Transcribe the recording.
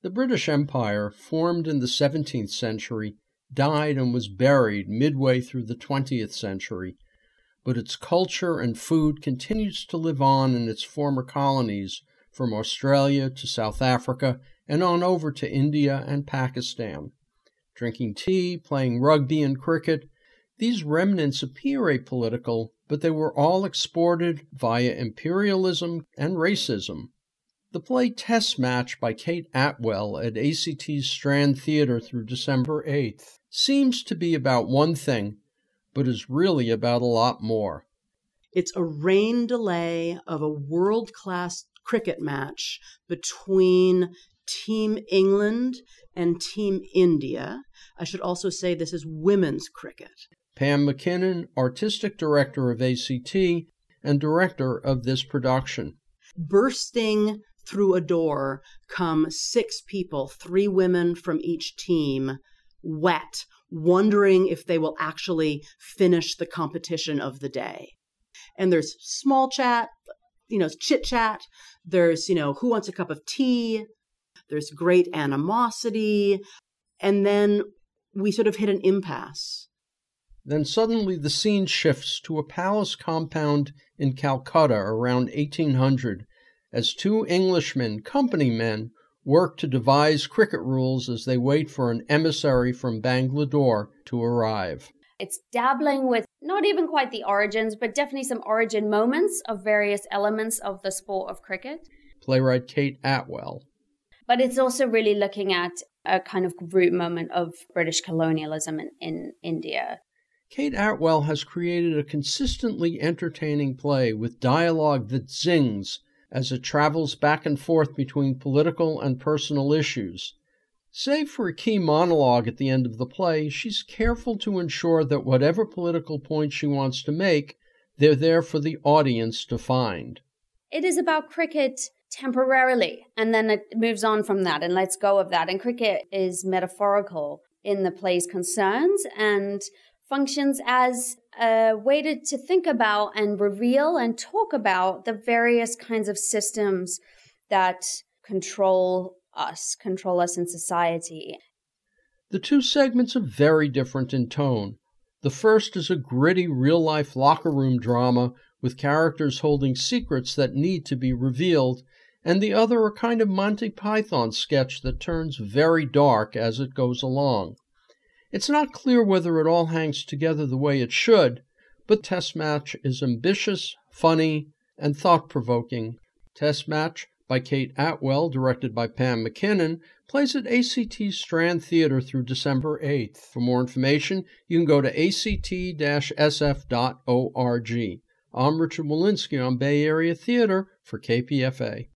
The British Empire, formed in the 17th century, died and was buried midway through the 20th century, but its culture and food continues to live on in its former colonies from Australia to South Africa and on over to India and Pakistan. Drinking tea, playing rugby and cricket, these remnants appear apolitical, but they were all exported via imperialism and racism. The play Test Match by Kate Attwell at ACT's Strand Theatre through December 8th seems to be about one thing, but is really about a lot more. It's a rain delay of a world class cricket match between Team England and Team India. I should also say this is women's cricket. Pam MacKinnon, artistic director of ACT and director of this production. Bursting through a door come six people, three women from each team, wet, wondering if they will actually finish the competition of the day. And there's small chat, you know, chit chat. There's, you know, who wants a cup of tea? There's great animosity. And then we sort of hit an impasse. Then suddenly the scene shifts to a palace compound in Calcutta around 1800 as two Englishmen, company men, work to devise cricket rules as they wait for an emissary from Bangalore to arrive. It's dabbling with not even quite the origins, but definitely some origin moments of various elements of the sport of cricket. Playwright Kate Attwell. But it's also really looking at a kind of root moment of British colonialism in, in India. Kate Attwell has created a consistently entertaining play with dialogue that zings as it travels back and forth between political and personal issues. Save for a key monologue at the end of the play, she's careful to ensure that whatever political points she wants to make, they're there for the audience to find. It is about cricket temporarily, and then it moves on from that and lets go of that. And cricket is metaphorical in the play's concerns and functions as a way to, to think about and reveal and talk about the various kinds of systems that control us, control us in society. The two segments are very different in tone. The first is a gritty real life locker room drama with characters holding secrets that need to be revealed, and the other a kind of Monty Python sketch that turns very dark as it goes along. It's not clear whether it all hangs together the way it should, but Test Match is ambitious, funny, and thought provoking. Test Match by Kate Attwell, directed by Pam MacKinnon, plays at ACT Strand Theatre through December 8th. For more information, you can go to act-sf.org. I'm Richard Wolinsky on Bay Area Theater for KPFA.